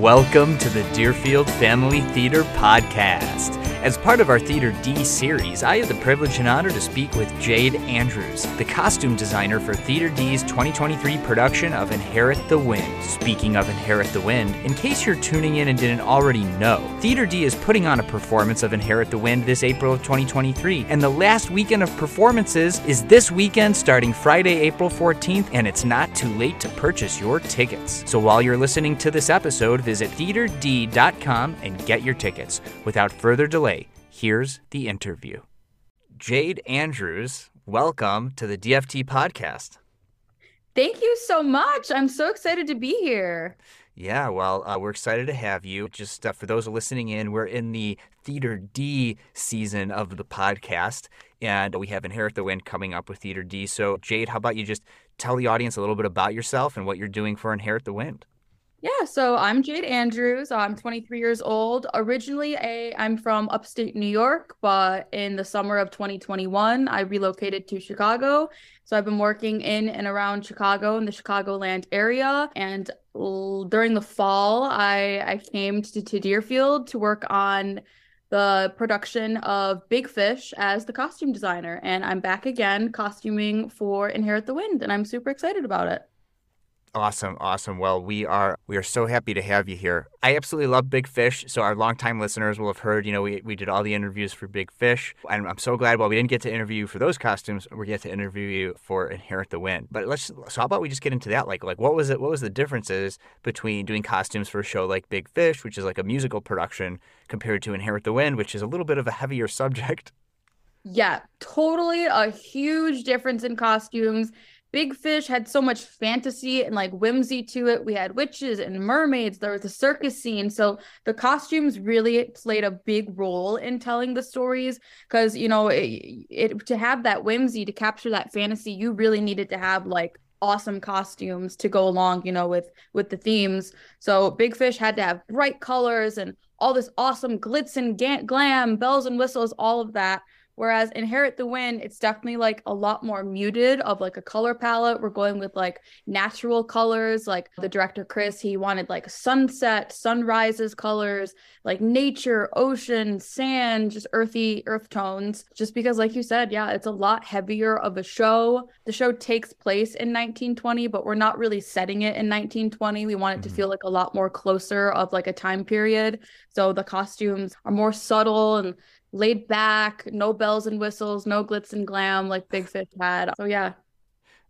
Welcome to the Deerfield Family Theater Podcast. As part of our Theater D series, I have the privilege and honor to speak with Jade Andrews, the costume designer for Theater D's 2023 production of Inherit the Wind. Speaking of Inherit the Wind, in case you're tuning in and didn't already know, Theater D is putting on a performance of Inherit the Wind this April of 2023, and the last weekend of performances is this weekend starting Friday, April 14th, and it's not too late to purchase your tickets. So while you're listening to this episode, visit theaterd.com and get your tickets. Without further delay, here's the interview. Jade Andrews, welcome to the DFT podcast. Thank you so much. I'm so excited to be here. Yeah, well, uh, we're excited to have you. Just uh, for those listening in, we're in the Theater D season of the podcast, and we have Inherit the Wind coming up with Theater D. So, Jade, how about you just tell the audience a little bit about yourself and what you're doing for Inherit the Wind? Yeah, so I'm Jade Andrews. I'm 23 years old. Originally, a I'm from upstate New York, but in the summer of 2021, I relocated to Chicago. So I've been working in and around Chicago in the Chicagoland area. And during the fall, I I came to, to Deerfield to work on the production of Big Fish as the costume designer. And I'm back again costuming for Inherit the Wind, and I'm super excited about it. Awesome, awesome. Well, we are we are so happy to have you here. I absolutely love Big Fish, so our longtime listeners will have heard. You know, we, we did all the interviews for Big Fish, and I'm so glad. While we didn't get to interview you for those costumes, we get to interview you for Inherit the Wind. But let's so how about we just get into that? Like like what was it? What was the differences between doing costumes for a show like Big Fish, which is like a musical production, compared to Inherit the Wind, which is a little bit of a heavier subject? Yeah, totally a huge difference in costumes Big Fish had so much fantasy and like whimsy to it. We had witches and mermaids. There was a circus scene. So the costumes really played a big role in telling the stories because, you know, it, it, to have that whimsy, to capture that fantasy, you really needed to have like awesome costumes to go along, you know, with with the themes. So Big Fish had to have bright colors and all this awesome glitz and ga- glam, bells and whistles, all of that. Whereas Inherit the Wind, it's definitely like a lot more muted of like a color palette. We're going with like natural colors. Like the director Chris, he wanted like sunset, sunrises colors, like nature, ocean, sand, just earthy earth tones. Just because, like you said, yeah, it's a lot heavier of a show. The show takes place in 1920, but we're not really setting it in 1920. We want it to mm-hmm. feel like a lot more closer of like a time period. So the costumes are more subtle and laid back, no bells and whistles, no glitz and glam like Big Fish had. So yeah.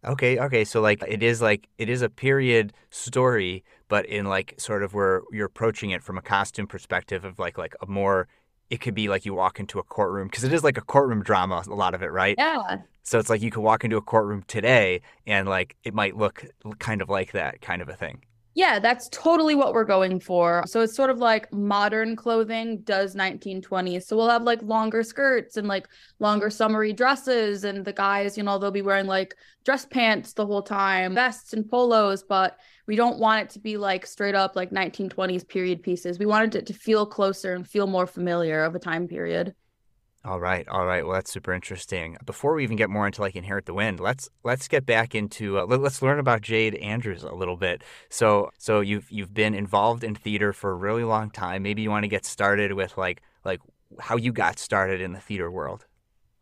Okay, okay. So like it is like it is a period story, but in like sort of where you're approaching it from a costume perspective of like like a more it could be like you walk into a courtroom because it is like a courtroom drama a lot of it, right? Yeah. So it's like you could walk into a courtroom today and like it might look kind of like that kind of a thing. Yeah, that's totally what we're going for. So it's sort of like modern clothing does 1920s. So we'll have like longer skirts and like longer summery dresses. And the guys, you know, they'll be wearing like dress pants the whole time, vests and polos. But we don't want it to be like straight up like 1920s period pieces. We wanted it to feel closer and feel more familiar of a time period. All right, all right. Well, that's super interesting. Before we even get more into like inherit the wind, let's let's get back into uh, let, us learn about Jade Andrews a little bit. So, so you've you've been involved in theater for a really long time. Maybe you want to get started with like like how you got started in the theater world.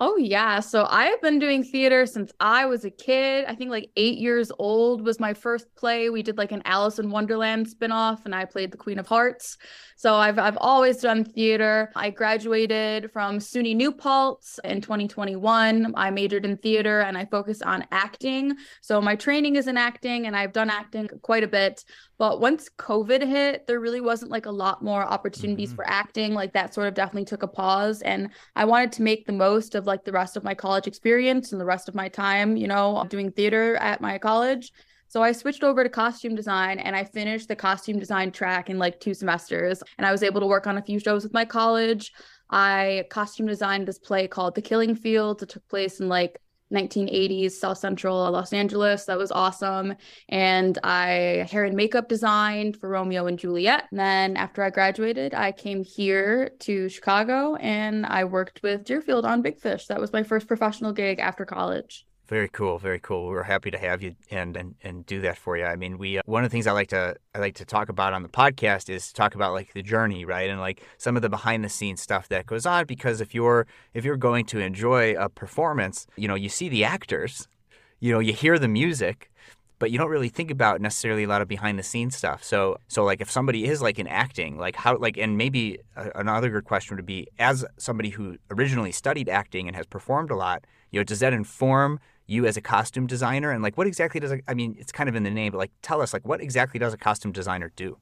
Oh, yeah. So I have been doing theater since I was a kid. I think like eight years old was my first play. We did like an Alice in Wonderland spinoff, and I played the Queen of Hearts. So I've, I've always done theater. I graduated from SUNY New Paltz in 2021. I majored in theater and I focused on acting. So my training is in acting, and I've done acting quite a bit. But once COVID hit, there really wasn't like a lot more opportunities mm-hmm. for acting. Like that sort of definitely took a pause. And I wanted to make the most of like the rest of my college experience and the rest of my time, you know, doing theater at my college. So I switched over to costume design and I finished the costume design track in like two semesters. And I was able to work on a few shows with my college. I costume designed this play called The Killing Fields. It took place in like 1980s South Central Los Angeles. That was awesome. And I hair and makeup designed for Romeo and Juliet. And then after I graduated, I came here to Chicago and I worked with Deerfield on Big Fish. That was my first professional gig after college. Very cool, very cool. We're happy to have you and and, and do that for you. I mean, we uh, one of the things I like to I like to talk about on the podcast is talk about like the journey, right? And like some of the behind the scenes stuff that goes on because if you're if you're going to enjoy a performance, you know, you see the actors, you know, you hear the music, but you don't really think about necessarily a lot of behind the scenes stuff. So so like if somebody is like in acting, like how like and maybe another good question would be as somebody who originally studied acting and has performed a lot, you know, does that inform you as a costume designer and like what exactly does a, I mean it's kind of in the name but like tell us like what exactly does a costume designer do?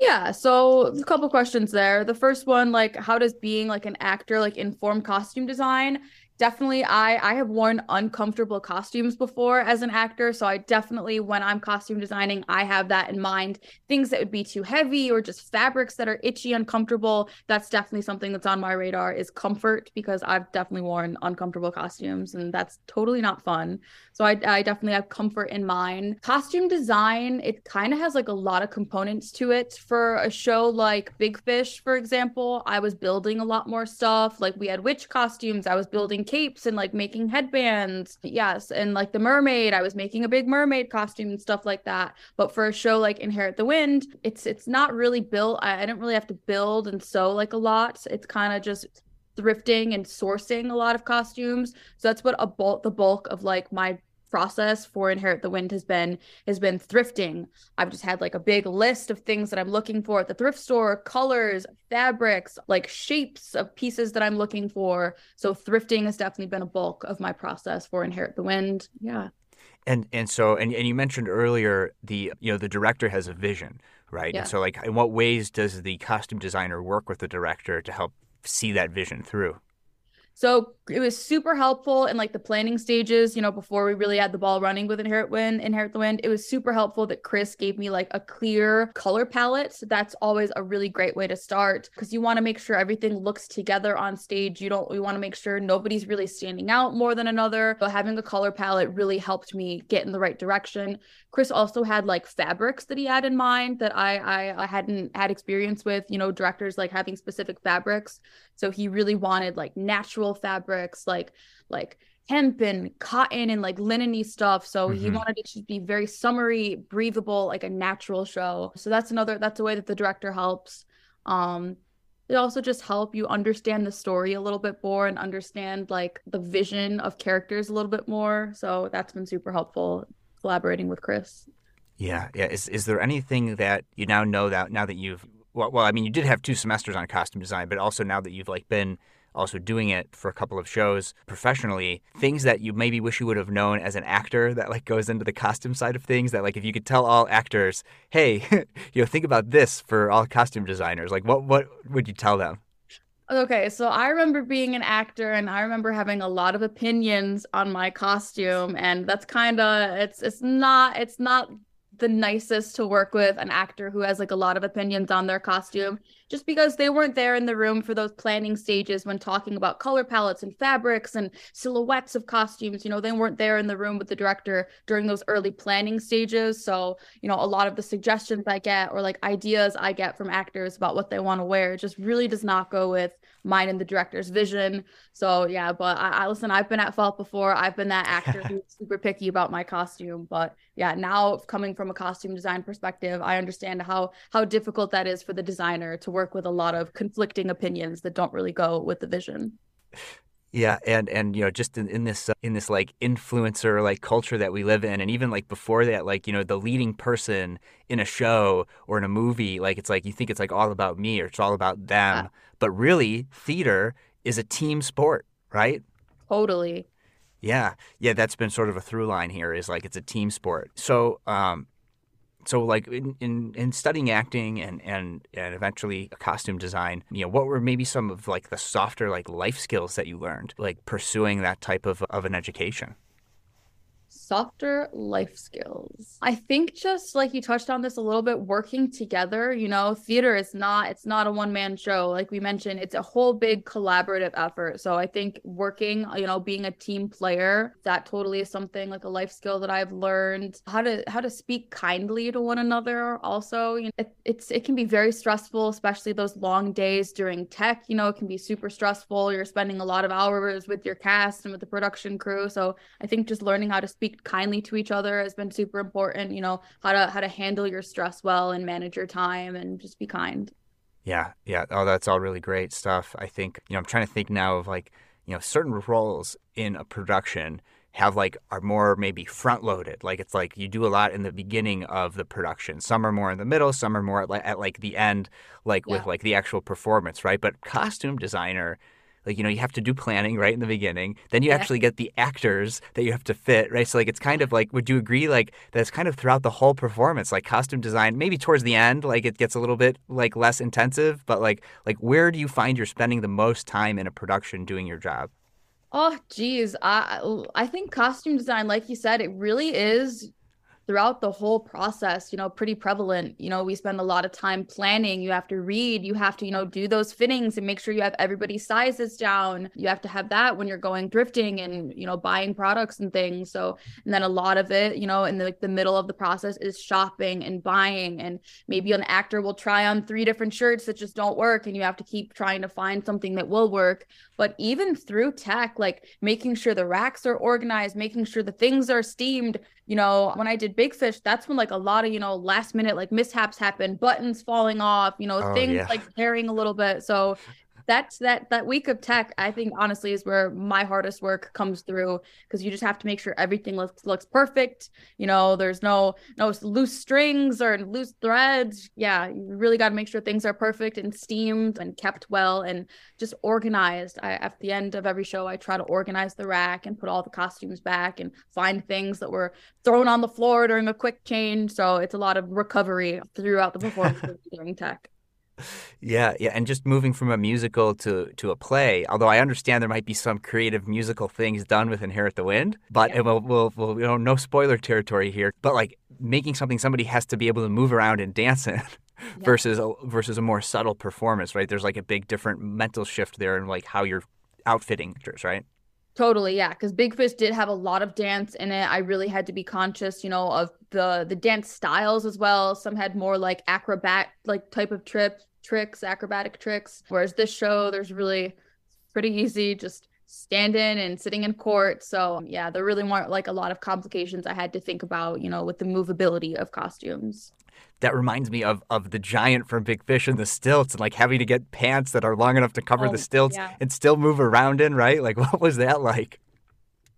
Yeah, so a couple questions there. The first one like how does being like an actor like inform costume design? Definitely i i have worn uncomfortable costumes before as an actor so i definitely when i'm costume designing i have that in mind. Things that would be too heavy or just fabrics that are itchy uncomfortable that's definitely something that's on my radar is comfort because i've definitely worn uncomfortable costumes and that's totally not fun. So i, I definitely have comfort in mind costume design it kind of has like a lot of components to it. For a show like big fish for example i was building a lot more stuff. Like we had witch costumes i was building capes and like making headbands. Yes. And like the mermaid, I was making a big mermaid costume and stuff like that. But for a show like Inherit the Wind, it's it's not really built. I, I didn't really have to build and sew like a lot. It's kind of just thrifting and sourcing a lot of costumes. So that's what a bulk the bulk of like my process for inherit the wind has been has been thrifting. I've just had like a big list of things that i'm looking for at the thrift store colors fabrics like shapes of pieces that i'm looking for. So thrifting has definitely been a bulk of my process for inherit the wind. Yeah. And and so and, and you mentioned earlier the you know the director has a vision right? Yeah. and so like in what ways does the costume designer work with the director to help see that vision through? So it was super helpful in like the planning stages, you know, before we really had the ball running with Inherit Wind, Inherit the Wind. It was super helpful that Chris gave me like a clear color palette. So that's always a really great way to start because you want to make sure everything looks together on stage. You don't, we want to make sure nobody's really standing out more than another. But having a color palette really helped me get in the right direction. Chris also had like fabrics that he had in mind that I, I, I hadn't had experience with, you know, directors like having specific fabrics. So he really wanted like natural fabrics, like like hemp and cotton and like lineny stuff. So mm-hmm. he wanted it to be very summery, breathable, like a natural show. So that's another that's a way that the director helps. Um it also just help you understand the story a little bit more and understand like the vision of characters a little bit more. So that's been super helpful collaborating with Chris. Yeah, yeah. Is is there anything that you now know that now that you've well, well, I mean, you did have two semesters on costume design, but also now that you've like been also doing it for a couple of shows professionally, things that you maybe wish you would have known as an actor that like goes into the costume side of things that like if you could tell all actors, hey, you know, think about this for all costume designers, like what what would you tell them? Okay, so I remember being an actor and I remember having a lot of opinions on my costume and that's kind of it's it's not it's not the nicest to work with an actor who has like a lot of opinions on their costume just because they weren't there in the room for those planning stages when talking about color palettes and fabrics and silhouettes of costumes. You know, they weren't there in the room with the director during those early planning stages. So, you know, a lot of the suggestions I get or like ideas I get from actors about what they want to wear just really does not go with mine and the director's vision. So yeah, but I, I listen, I've been at fault before. I've been that actor who's super picky about my costume. But yeah, now coming from a costume design perspective, I understand how how difficult that is for the designer to work work with a lot of conflicting opinions that don't really go with the vision. Yeah, and and you know, just in, in this uh, in this like influencer like culture that we live in, and even like before that, like you know, the leading person in a show or in a movie, like it's like you think it's like all about me or it's all about them, yeah. but really, theater is a team sport, right? Totally. Yeah, yeah, that's been sort of a through line here is like it's a team sport. So, um, so like in, in, in, studying acting and, and and eventually costume design you know what were maybe some of like the softer like life skills that you learned like pursuing that type of, of an education softer life skills. I think just like you touched on this a little bit, working together, you know, theater is not, it's not a one man show. Like we mentioned, it's a whole big collaborative effort. So I think working, you know, being a team player, that totally is something like a life skill that I've learned. How to, how to speak kindly to one another also. You know, it, it's, it can be very stressful, especially those long days during tech, you know, it can be super stressful. You're spending a lot of hours with your cast and with the production crew. So I think just learning how to speak kindly to each other has been super important. You know how to how to handle your stress well and manage your time and just be kind. Yeah, yeah. Oh, that's all really great stuff. I think you know I'm trying to think now of like you know certain roles in a production have like are more maybe front loaded like it's like you do a lot in the beginning of the production some are more in the middle some are more at, like, at like the end like yeah. with like the actual performance right but costume designer like you know you have to do planning right in the beginning. Then you yeah. actually get the actors that you have to fit right? So like it's kind of like would you agree like that's kind of throughout the whole performance like costume design maybe towards the end like it gets a little bit like less intensive but like like where do you find you're spending the most time in a production doing your job? Oh geez. I i think costume design like you said it really is throughout the whole process, you know, pretty prevalent. You know, we spend a lot of time planning. You have to read, you have to, you know, do those fittings and make sure you have everybody's sizes down. You have to have that when you're going thrifting and, you know, buying products and things. So, and then a lot of it, you know, in the, the middle of the process is shopping and buying. And maybe an actor will try on three different shirts that just don't work and you have to keep trying to find something that will work. But even through tech, like making sure the racks are organized, making sure the things are steamed, you know, when I did Big Fish, that's when like a lot of, you know, last minute like mishaps happen, buttons falling off, you know, oh, things yeah. like tearing a little bit. So that's that that week of tech i think honestly is where my hardest work comes through because you just have to make sure everything looks looks perfect. You know there's no no loose strings or loose threads. Yeah you really got to make sure things are perfect and steamed and kept well and just organized. I, at the end of every show i try to organize the rack and put all the costumes back and find things that were thrown on the floor during a quick change. So it's a lot of recovery throughout the performance during tech yeah, yeah, and just moving from a musical to to a play. Although I understand there might be some creative musical things done with Inherit the Wind, but yeah. we'll, we'll, we'll, you know, no spoiler territory here. But like making something somebody has to be able to move around and dance in. Yeah. versus a, versus a more subtle performance, right? There's like a big different mental shift there in like how you're outfitting actors, right? Totally, yeah. Because Big Fish did have a lot of dance in it. I really had to be conscious, you know, of the the dance styles as well. Some had more like acrobat like type of trip tricks, acrobatic tricks. Whereas this show, there's really pretty easy, just standing and sitting in court. So yeah, there really weren't like a lot of complications I had to think about, you know, with the movability of costumes that reminds me of of the giant from Big Fish and the stilts and like having to get pants that are long enough to cover oh, the stilts yeah. and still move around in, right? Like what was that like?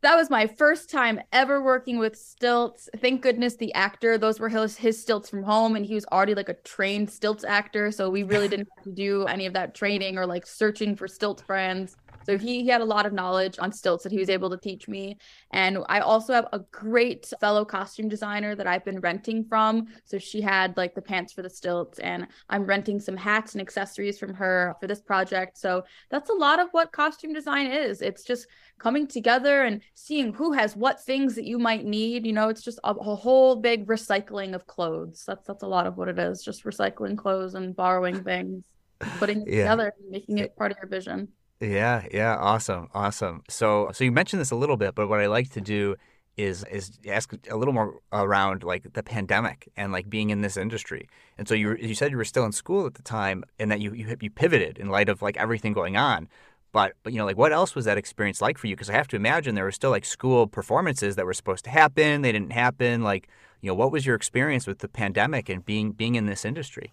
That was my first time ever working with stilts. Thank goodness the actor, those were his, his stilts from home, and he was already like a trained stilts actor. So we really didn't have to do any of that training or like searching for stilts brands. So he, he had a lot of knowledge on stilts that he was able to teach me. And I also have a great fellow costume designer that I've been renting from. So she had like the pants for the stilts, and I'm renting some hats and accessories from her for this project. So that's a lot of what costume design is. It's just coming together and seeing who has what things that you might need. You know, it's just a, a whole big recycling of clothes. That's that's a lot of what it is. Just recycling clothes and borrowing things, putting it yeah. together, making it part of your vision. Yeah, yeah, awesome, awesome. So, so you mentioned this a little bit, but what I like to do is is ask a little more around like the pandemic and like being in this industry. And so you you said you were still in school at the time, and that you you, you pivoted in light of like everything going on. But but you know like what else was that experience like for you? Because I have to imagine there were still like school performances that were supposed to happen, they didn't happen. Like you know what was your experience with the pandemic and being being in this industry?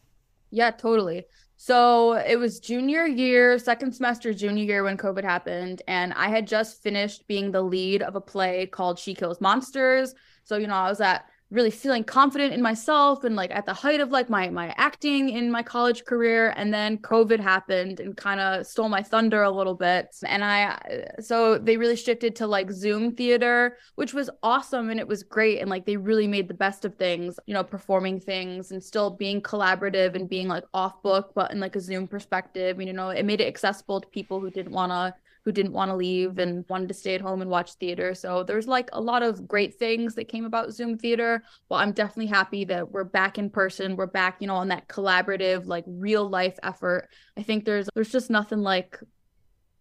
Yeah, totally. So it was junior year, second semester, junior year when COVID happened. And I had just finished being the lead of a play called She Kills Monsters. So, you know, I was at really feeling confident in myself and like at the height of like my my acting in my college career. And then covid happened and kind of stole my thunder a little bit. And i uh, so they really shifted to like zoom theater which was awesome and it was great. And like they really made the best of things you know performing things and still being collaborative and being like off book but in like a zoom perspective. You know it made it accessible to people who didn't want to who didn't want to leave and wanted to stay at home and watch theater. So there's like a lot of great things that came about Zoom theater. Well, I'm definitely happy that we're back in person. We're back, you know, on that collaborative, like real life effort. I think there's there's just nothing like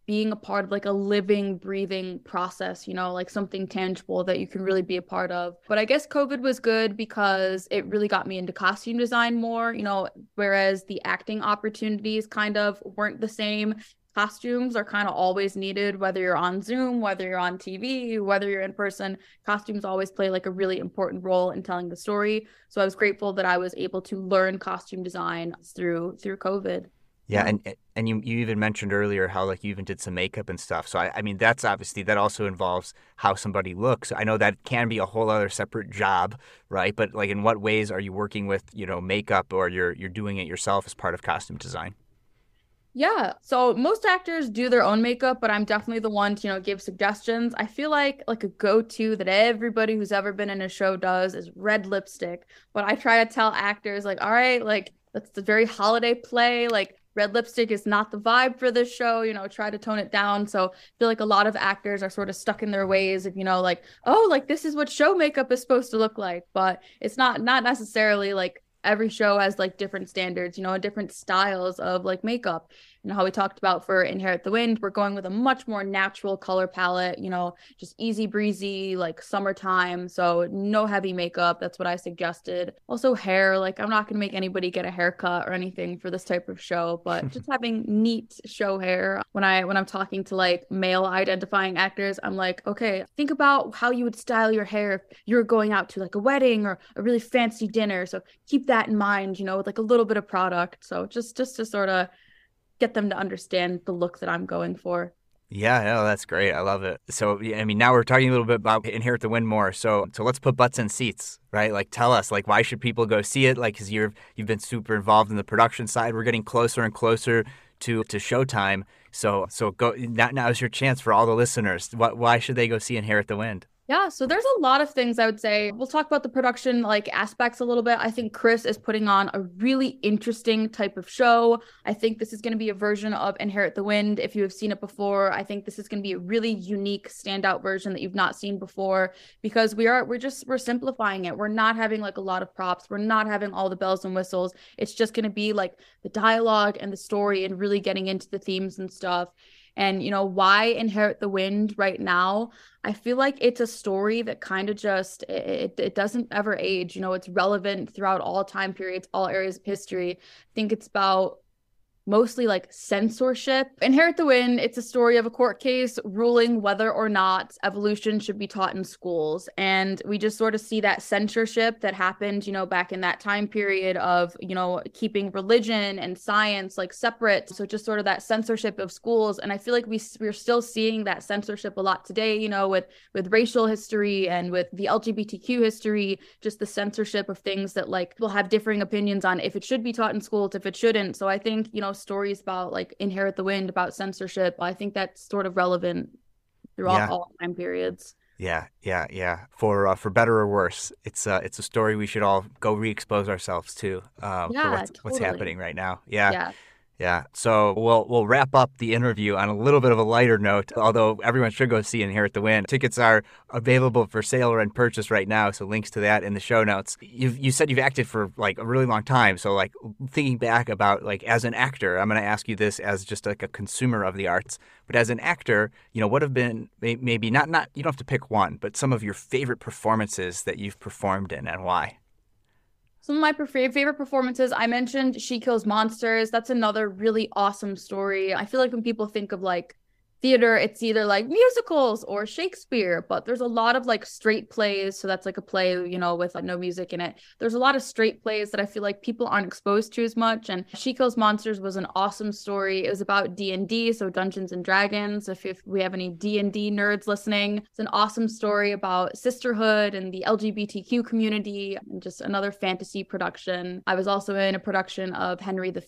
being a part of like a living breathing process you know like something tangible that you can really be a part of but i guess covid was good because it really got me into costume design more you know whereas the acting opportunities kind of weren't the same costumes are kind of always needed whether you're on zoom whether you're on tv whether you're in person costumes always play like a really important role in telling the story so i was grateful that i was able to learn costume design through through covid yeah, and and you you even mentioned earlier how like you even did some makeup and stuff. So I, I mean that's obviously that also involves how somebody looks. I know that can be a whole other separate job, right? But like in what ways are you working with, you know, makeup or you're you're doing it yourself as part of costume design? Yeah. So most actors do their own makeup, but I'm definitely the one to, you know, give suggestions. I feel like like a go-to that everybody who's ever been in a show does is red lipstick. But I try to tell actors like, all right, like that's the very holiday play. Like red lipstick is not the vibe for this show you know try to tone it down so i feel like a lot of actors are sort of stuck in their ways of you know like oh like this is what show makeup is supposed to look like but it's not not necessarily like every show has like different standards you know different styles of like makeup and how we talked about for Inherit the Wind, we're going with a much more natural color palette, you know, just easy breezy, like summertime. So no heavy makeup. That's what I suggested. Also, hair, like I'm not going to make anybody get a haircut or anything for this type of show, but just having neat show hair. When I when I'm talking to like male identifying actors, I'm like, okay, think about how you would style your hair if you're going out to like a wedding or a really fancy dinner. So keep that in mind, you know, with like a little bit of product. So just just to sort of get them to understand the look that I'm going for. Yeah, no, that's great. I love it. So, I mean, now we're talking a little bit about Inherit the Wind more. So, so let's put butts in seats, right? Like, tell us, like, why should people go see it? Like, because you're you've been super involved in the production side. We're getting closer and closer to to showtime. So, so go now. Now is your chance for all the listeners. Why should they go see Inherit the Wind? Yeah, so there's a lot of things I would say. We'll talk about the production like aspects a little bit. I think Chris is putting on a really interesting type of show. I think this is going to be a version of Inherit the Wind if you have seen it before. I think this is going to be a really unique standout version that you've not seen before because we are we're just we're simplifying it. We're not having like a lot of props. We're not having all the bells and whistles. It's just going to be like the dialogue and the story and really getting into the themes and stuff and you know why inherit the wind right now? I feel like it's a story that kind of just it, it doesn't ever age. You know it's relevant throughout all time periods all areas of history. I think it's about mostly like censorship. Inherit the Wind, it's a story of a court case ruling whether or not evolution should be taught in schools. And we just sort of see that censorship that happened, you know, back in that time period of, you know, keeping religion and science like separate. So just sort of that censorship of schools. And I feel like we we're still seeing that censorship a lot today, you know, with with racial history and with the LGBTQ history, just the censorship of things that like will have differing opinions on if it should be taught in schools, if it shouldn't. So I think, you know, stories about like Inherit the Wind, about censorship. I think that's sort of relevant throughout yeah. all time periods. Yeah, yeah, yeah. For uh, for better or worse, it's uh, it's a story we should all go re-expose ourselves to. Uh, yeah, for what's, totally. what's happening right now. Yeah. yeah. Yeah. So we'll we'll wrap up the interview on a little bit of a lighter note, although everyone should go see Inherit the Wind. Tickets are available for sale or in purchase right now, so links to that in the show notes. You've you said you've acted for like a really long time, so like thinking back about like as an actor, I'm going to ask you this as just like a consumer of the arts, but as an actor, you know, what have been maybe not not you don't have to pick one, but some of your favorite performances that you've performed in and why? Some of my favorite performances, I mentioned She Kills Monsters. That's another really awesome story. I feel like when people think of like theater it's either like musicals or shakespeare but there's a lot of like straight plays so that's like a play you know with like no music in it. There's a lot of straight plays that i feel like people aren't exposed to as much and she kills monsters was an awesome story. It was about d&d so dungeons and dragons if, if we have any d&d nerds listening. It's an awesome story about sisterhood and the lgbtq community and just another fantasy production. I was also in a production of henry v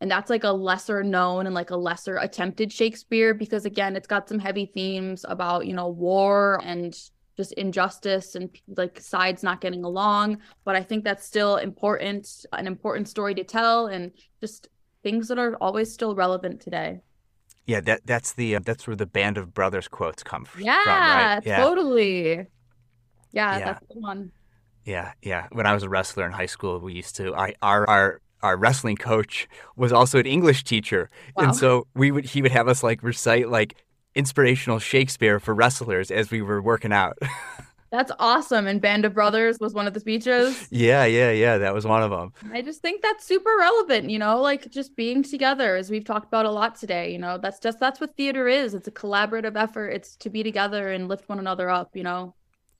and that's like a lesser known and like a lesser attempted Shakespeare because again it's got some heavy themes about you know war and just injustice and like sides not getting along but I think that's still important an important story to tell and just things that are always still relevant today. Yeah, that that's the uh, that's where the Band of Brothers quotes come f- Yeah, from, right? Yeah, totally. Yeah, Yeah. that's the one. yeah, yeah. When I was a wrestler in high school, we used to I our our our wrestling coach was also an English teacher, Wow. and so we would he would have us like recite like inspirational Shakespeare for wrestlers as we were working out. That's awesome. And Band of Brothers was one of the speeches. yeah, yeah, yeah. That was one of them. I just think that's super relevant, you know, like just being together, as we've talked about a lot today. You know, that's just that's what theater is. It's a collaborative effort. It's to be together and lift one another up, you know.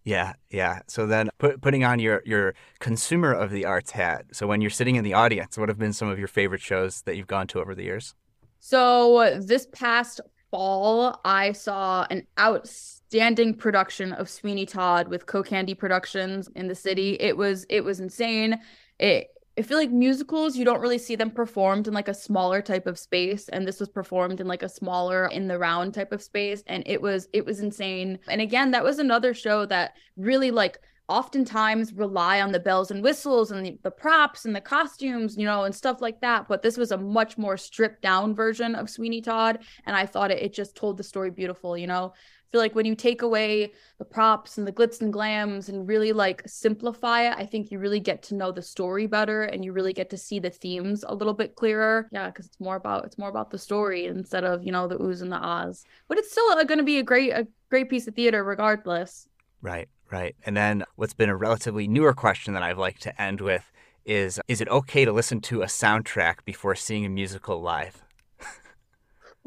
Yeah, yeah. So then put, putting on your, your consumer of the arts hat. So when you're sitting in the audience, what have been some of your favorite shows that you've gone to over the years? So this past fall, I saw an outstanding production of Sweeney Todd with Kokandy Productions in the city. It was it was insane. It I feel like musicals, you don't really see them performed in like a smaller type of space. And this was performed in like a smaller in the round type of space. And it was it was insane. And again, that was another show that really like oftentimes rely on the bells and whistles and the, the props and the costumes, you know, and stuff like that. But this was a much more stripped down version of Sweeney Todd. And I thought it, it just told the story beautiful, you know. Feel like when you take away the props and the glitz and glams and really like simplify it, I think you really get to know the story better and you really get to see the themes a little bit clearer. Yeah, because it's more about it's more about the story instead of you know the oohs and the ahs. But it's still uh, going to be a great a great piece of theater regardless. Right, right. And then what's been a relatively newer question that I've liked to end with is Is it okay to listen to a soundtrack before seeing a musical live?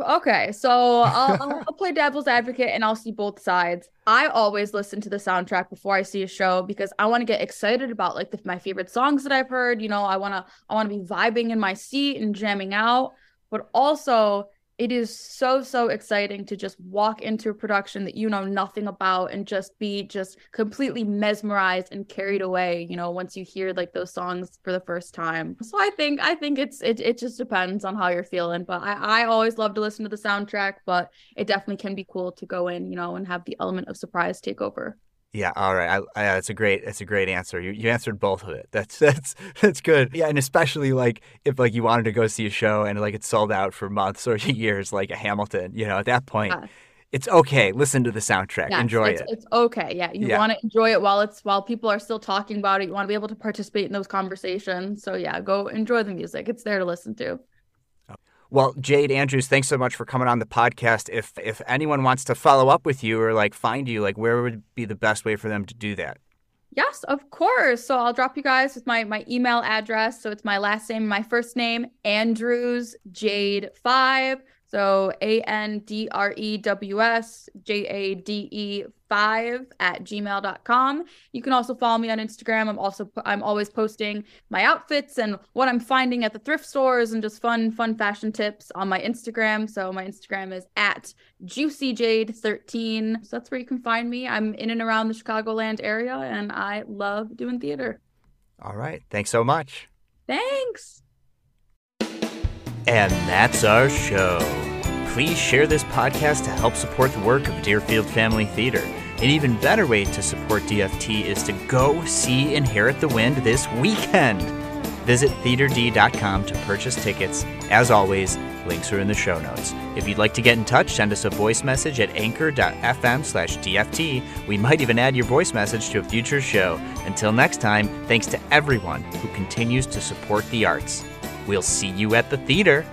Okay, so I'll, I'll, play devil's advocate and I'll see both sides. I always listen to the soundtrack before I see a show because I want to get excited about like the, my favorite songs that I've heard. You know, I want to I want to be vibing in my seat and jamming out, but also it is so so exciting to just walk into a production that you know nothing about and just be just completely mesmerized and carried away you know once you hear like those songs for the first time. So i think i think it's it, it just depends on how you're feeling but i i always love to listen to the soundtrack but it definitely can be cool to go in you know and have the element of surprise take over Yeah, all right. I, I, that's a great. That's a great answer. You, you answered both of it. That's that's that's good. Yeah, and especially like if like you wanted to go see a show and like it's sold out for months or years, like a Hamilton. You know, at that point, Yeah. it's okay. Listen to the soundtrack. Yes, Enjoy it's, it. It's okay. Yeah. You Yeah. want to enjoy it while it's while people are still talking about it. You want to be able to participate in those conversations. So yeah, go enjoy the music. It's there to listen to. Well, Jade Andrews, thanks so much for coming on the podcast. If if anyone wants to follow up with you or like find you, like where would be the best way for them to do that? Yes, of course. So I'll drop you guys with my my email address. So it's my last name, my first name, Andrews Jade five. So A N D R E W S J A D E five at gmail.com. You can also follow me on Instagram. I'm also I'm always posting my outfits and what I'm finding at the thrift stores and just fun, fun fashion tips on my Instagram. So my Instagram is at juicyjade13. So that's where you can find me. I'm in and around the Chicagoland area and I love doing theater. All right. Thanks so much. Thanks. And that's our show. Please share this podcast to help support the work of Deerfield Family Theater. An even better way to support DFT is to go see Inherit the Wind this weekend. Visit theaterd.com to purchase tickets. As always, links are in the show notes. If you'd like to get in touch, send us a voice message at anchor.fm slash DFT. We might even add your voice message to a future show. Until next time, thanks to everyone who continues to support the arts. We'll see you at the theater.